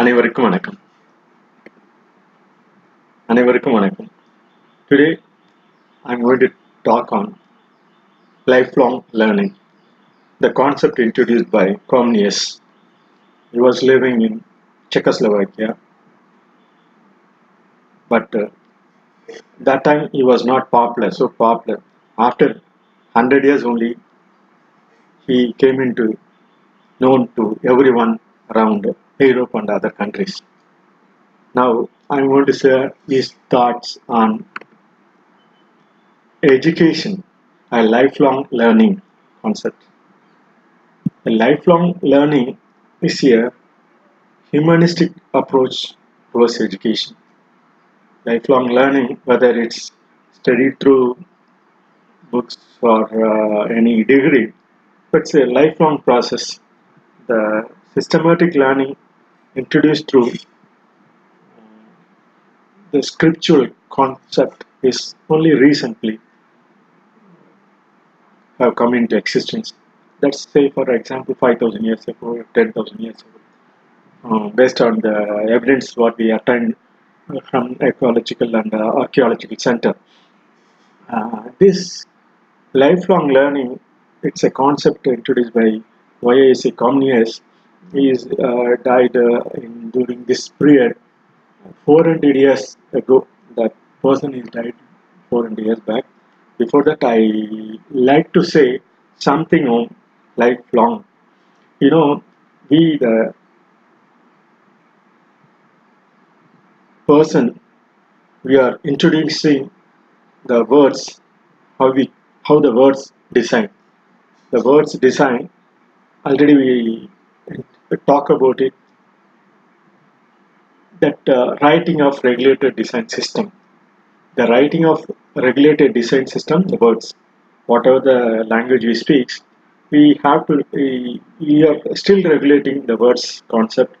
அனைவருக்கும் வணக்கம் அனைவருக்கும் வணக்கம் today I'm going to talk on lifelong learning the concept introduced by Comenius he was living in Czechoslovakia but uh, that time he was not popular so popular after 100 years only he came into known to everyone around Europe and other countries. Now I'm going to share his thoughts on education, a lifelong learning concept. A lifelong learning is a humanistic approach towards education. Lifelong learning, whether it's studied through books or uh, any degree, but it's a lifelong process. The systematic learning introduced through the scriptural concept is only recently have come into existence. Let's say, for example, 5,000 years ago, 10,000 years ago, uh, based on the evidence what we attained from ecological and uh, archaeological center. Uh, this lifelong learning, it's a concept introduced by YAC Comenius. He is uh, died uh, in, during this period 400 years ago. That person is died 400 years back. Before that, I like to say something on lifelong. You know, we the person we are introducing the words how we how the words design the words design already we talk about it that uh, writing of regulated design system. The writing of regulated design system the words whatever the language we speak we have to we, we are still regulating the words concept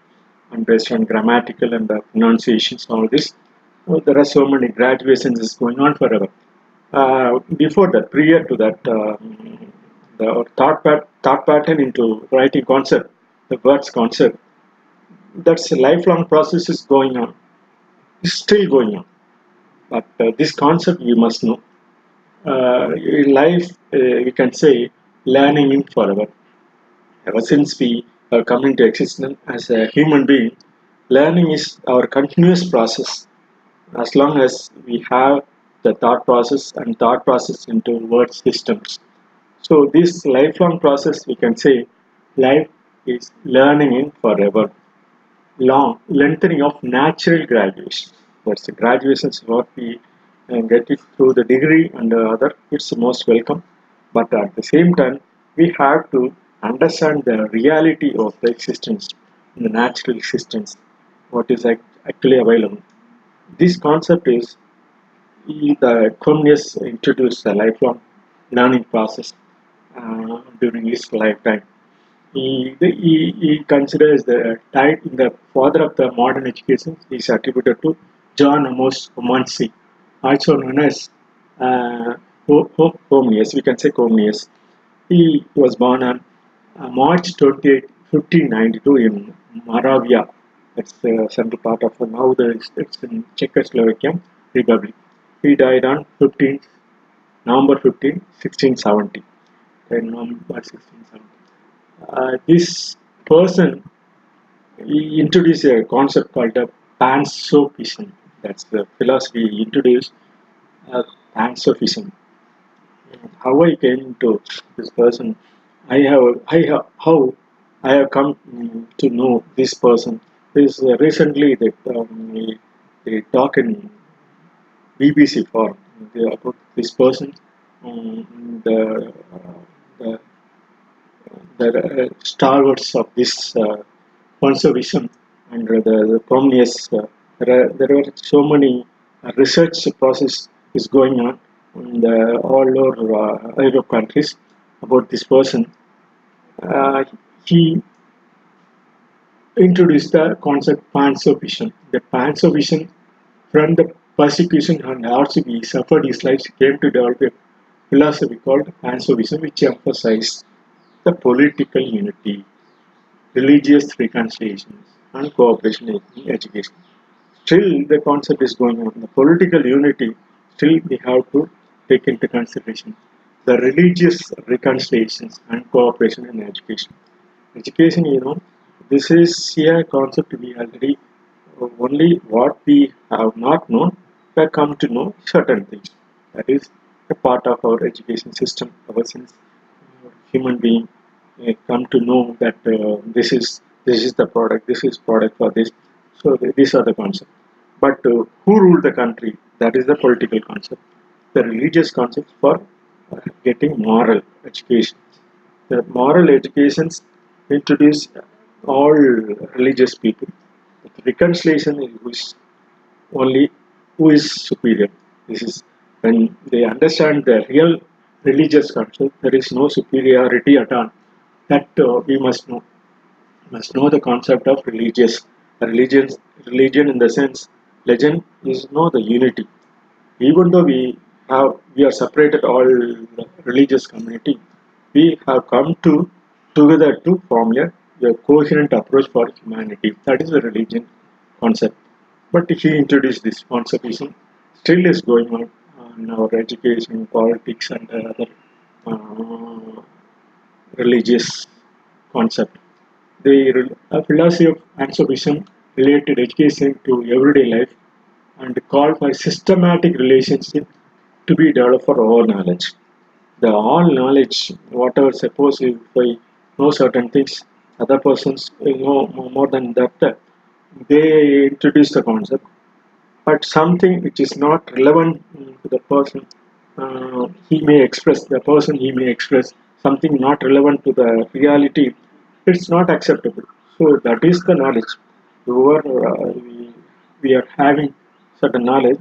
and based on grammatical and the pronunciations all this. Well, there are so many graduations is going on forever. Uh, before that prior to that um, the thought, thought pattern into writing concept the words concept. That's a lifelong process is going on. It's still going on. But uh, this concept you must know. Uh, in life uh, we can say learning in forever. Ever since we have come into existence as a human being learning is our continuous process. As long as we have the thought process and thought process into word systems. So this lifelong process we can say life is learning in forever long lengthening of natural graduation. That's the graduations what we uh, get it through the degree and the other. It's most welcome, but at the same time we have to understand the reality of the existence, the natural existence, what is actually available. This concept is the Comenius introduced the lifelong learning process uh, during his lifetime he, he, he considers the type the father of the modern education is attributed to John Amos Muncy, also known as uh. We can say Comenius. He was born on uh, March 28, 1592 in Moravia. That's the central part of now the it's in Czechoslovakian Republic. He died on 15 November 15, 1670. November 1670 uh, this person introduced a concept called a pansophism. That's the philosophy he introduced, uh, pansophism. How I came to this person, I have, I have, how I have come to know this person is uh, recently that um, they, talk in BBC for the, about this person, um, the, the the uh, stalwarts of this uh, conservation and the, Comenius, uh, there, are, there are so many research process is going on in the, all over Europe countries about this person. he introduced the concept pansophism. The pansophism from the persecution and hardship he suffered his life came to develop a philosophy called pansophism which emphasized the political unity, religious reconciliations, and cooperation in education. Still, the concept is going on. The political unity, still we have to take into consideration the religious reconciliations and cooperation in education. Education, you know, this is a concept we already only what we have not known, we come to know certain things. That is a part of our education system ever since uh, human being uh, come to know that uh, this is this is the product, this is product for this. So th- these are the concepts. But uh, who ruled the country? That is the political concept. The religious concept for getting moral education. The moral educations introduce all religious people. But reconciliation is only who is superior. This is when they understand the real religious concept, there is no superiority at all. That uh, we must know. Must know the concept of religious religion. Religion in the sense, legend is no the unity. Even though we have we are separated all religious community, we have come to together to form a, a coherent approach for humanity. That is the religion concept. But if you introduce this concept, still is going on in our education, politics, and other uh, religious concept. The philosophy of anthropism related education to everyday life and called for systematic relationship to be developed for all knowledge. The all knowledge, whatever suppose if I know certain things, other persons know more than that. uh, They introduce the concept but something which is not relevant mm, to the person uh, he may express the person he may express something not relevant to the reality it's not acceptable. So that is the knowledge. Whoever uh, we, we are having certain knowledge.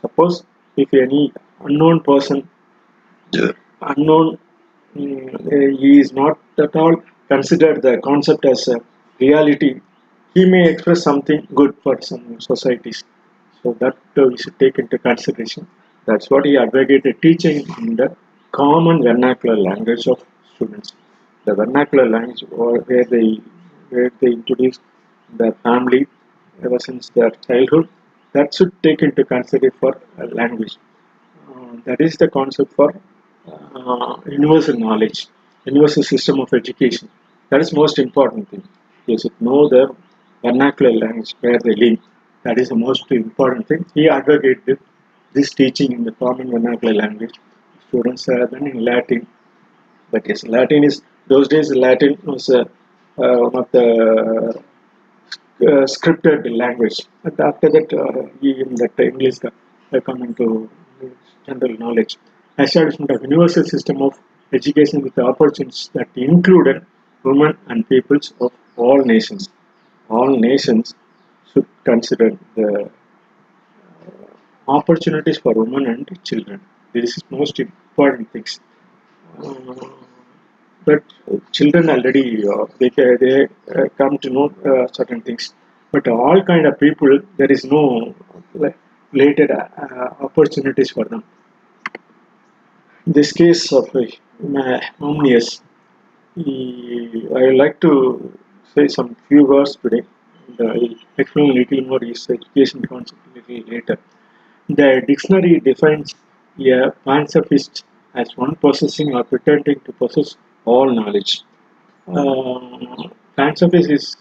Suppose if any unknown person unknown mm, uh, he is not at all considered the concept as a reality he may express something good for some societies so that uh, we should take into consideration. That's what he advocated teaching in the common vernacular language of students. The vernacular language where they where they introduce their family ever since their childhood, that should take into consideration for uh, language. Uh, that is the concept for uh, universal knowledge, universal system of education. That is most important thing. You should know the vernacular language where they live. That is the most important thing. He advocated this teaching in the common vernacular language. Students are then in Latin, but yes, Latin is those days. Latin was uh, uh, one of the uh, scripted language. And after that, uh, even that English uh, come into general knowledge. Establishment of universal system of education with the opportunities that included women and peoples of all nations. All nations should consider the opportunities for women and children. This is most important things. Uh, but children already uh, they they uh, come to know uh, certain things. But all kind of people there is no like, related uh, opportunities for them. In this case of uh, Comenius, I would like to say some few words today. And I'll explain a little more his education concept a little later. The dictionary defines a pansophist as one possessing or pretending to possess all knowledge. Uh, pansophist is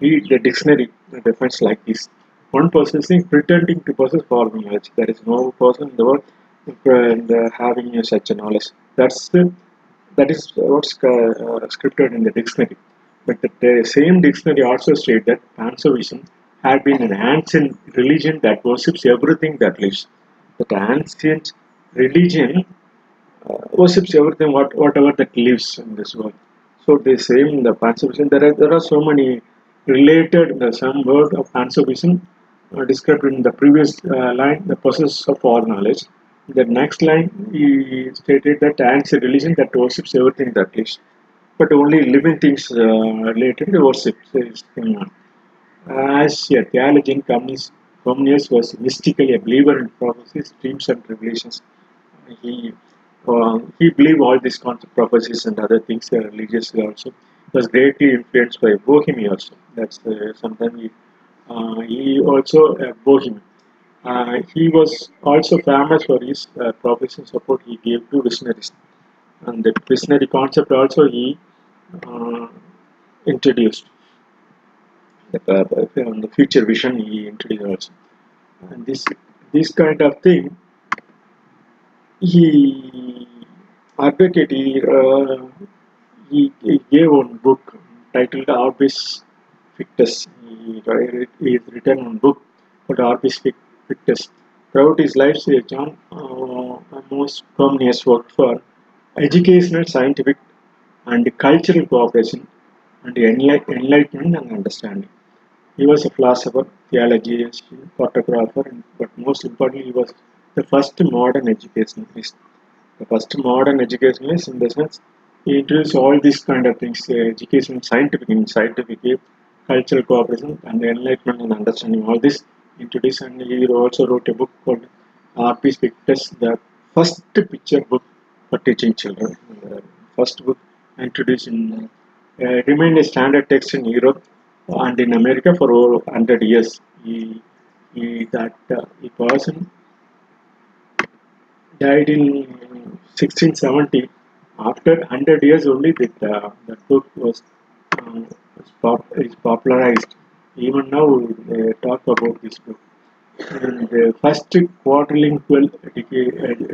read the dictionary defines like this: one possessing, pretending to possess all knowledge. There is no person in the world uh, having such a knowledge. That's the that is what's uh, scripted in the dictionary. But the, same dictionary also states that Pansophism had been an ancient religion that worships everything that lives. That ancient religion uh, worships everything, what, whatever that lives in this world. So the same the Pansophism. There are there are so many related the some word of Pansophism uh, described in the previous uh, line, the process of all knowledge. The next line he stated that ancient religion that worships everything that lives, but only living things uh, related to worship is going on. As a theologian, Comenius, was mystically a believer in prophecies, dreams, and revelations. He uh, he believed all these concept prophecies and other things uh, religiously also. was greatly influenced by Bohemian also. That's uh, sometimes he, uh, he also a Bohemian. Uh, he was also famous for his uh, progressive support he gave to visionaries. And the visionary concept also he uh, introduced. The, uh, on the future vision he introduced also. And this this kind of thing he advocated he, uh, he, he gave one book titled Orbis Pictus. He, he is written one book called Orbis Pictus. Throughout his life, John uh, most Comenius worked for educational, scientific, and cultural cooperation and enlightenment and understanding. He was a philosopher, theologian, photographer, but most importantly, he was the first modern educationalist. The first modern educationalist in the sense he introduced all these kind of things, uh, education, scientific scientific, cultural cooperation, and enlightenment and understanding. All this introduced, and he also wrote a book called Orbis Pictus, the first picture book for teaching children. Uh, first book introduced in uh, remained a standard text in Europe and in America for over 100 years. He, he that uh, he person died in 1670. After 100 years only, that uh, that book was, uh, was pop, is popularized. Even now, they talk about this book. And the first quadrilingual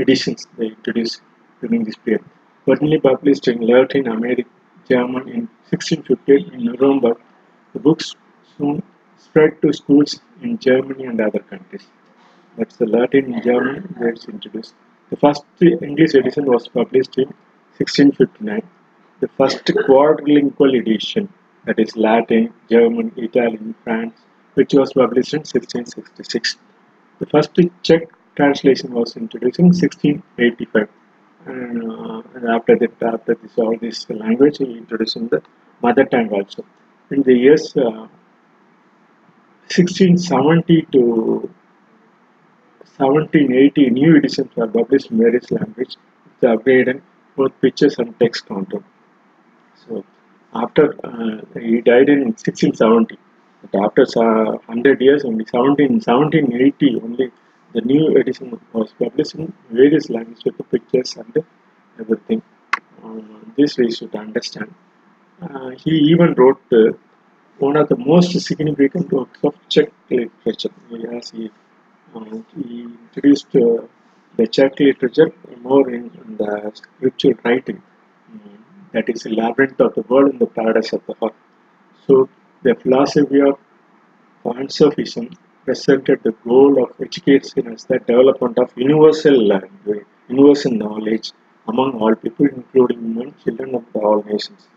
editions they introduced during this period. Originally published in Latin American German in 1658 in November, the books soon spread to schools in Germany and other countries. That's the Latin and German it's introduced. The first English edition was published in 1659. The first quadrilingual edition, that is Latin, German, Italian, France, which was published in 1666. The first Czech translation was introduced in 1685 and, uh, after that after this all this language he introduced in the mother tongue also. In the years uh, 1670 to 1780 new editions were published in various languages with upgraded both pictures and text content. So after uh, he died in 1670 but after uh, 100 years only 17 1780 only the new edition was published in various languages with pictures and everything. Uh, this we should understand. Uh, he even wrote uh, one of the most significant works of Czech literature. As he, uh, he introduced uh, the Czech literature more in, in the scriptural writing. Mm, that is the labyrinth of the world and the paradise of the heart. So the philosophy of Pansophism presented the goal of education as the development of universal language, universal knowledge among all people, including women, children of all nations.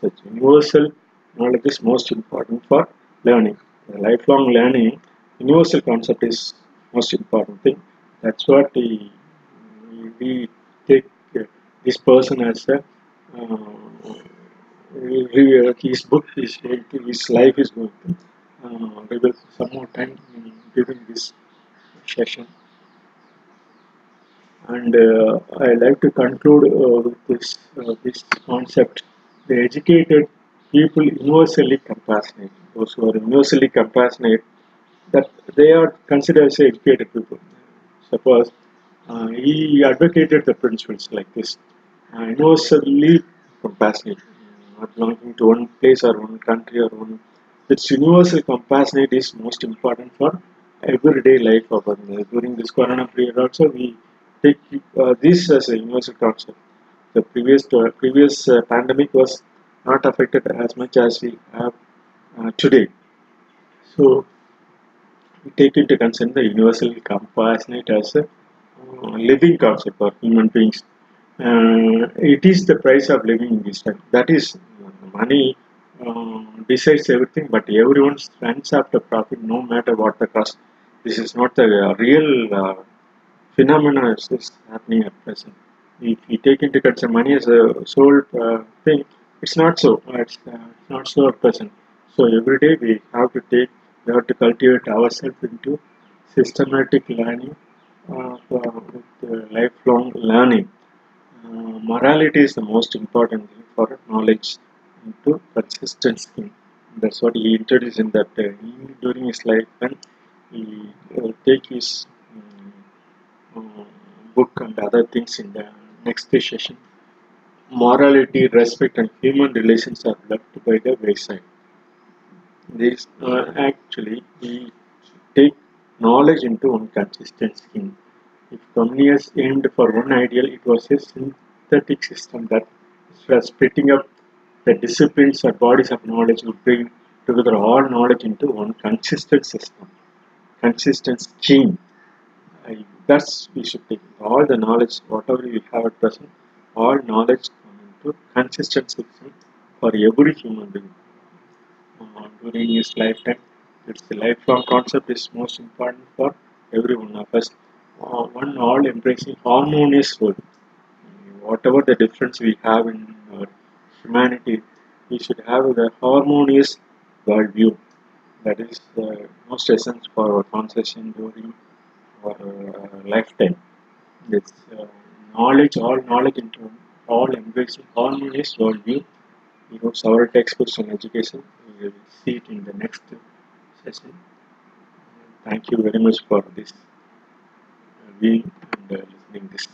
Such universal knowledge is most important for learning. The lifelong learning, universal concept is most important thing. That's what we, we take this person as a uh, his book is going to, his life is going to uh, will some more time during this session. And uh, I like to conclude uh, with this uh, this concept. The educated people universally compassionate. Those who are universally compassionate that they are considered as educated people. Suppose uh, he advocated the principles like this. Uh, universally compassionate. Not belonging to one place or one country or one its universal compassionate is most important for everyday life of us. During this corona period also, we take uh, this as a universal concept. The previous uh, previous uh, pandemic was not affected as much as we have uh, today. So, we take into consideration the universal compassionate as a uh, living concept for human beings. Uh, it is the price of living in this time. That is money um, decides everything, but everyone stands after profit no matter what the cost. This is not the uh, real uh, phenomenon is happening at present. If we take into consideration money as a sole uh, thing, it's not so. It's, uh, it's not so at present. So every day we have to take, we have to cultivate ourselves into systematic learning, uh, with lifelong learning. morality is the most important thing for knowledge into consistent scheme. That's what he introduced in that uh, during his life when he uh, take his um, book and other things in the next session. Morality, respect, and human relations are left by the wayside. This uh, actually he take knowledge into one consistent scheme. If Comenius aimed for one ideal, it was a synthetic system that was splitting up the disciplines or bodies of knowledge would bring together all knowledge into one consistent system, consistent scheme. Uh, that's we should take all the knowledge, whatever we have at present, all knowledge into consistent system for every human being uh, during his lifetime. It's the lifelong concept is most important for every one of us. Uh, one all embracing harmonious world. Whatever the difference we have in humanity, we should have the harmonious worldview. That is the most essence for our conversation during our uh, lifetime. This uh, knowledge, all knowledge into all embracing harmonious worldview. You know, several textbooks on education. We will see it in the next session. Thank you very much for this uh, viewing and uh, listening this.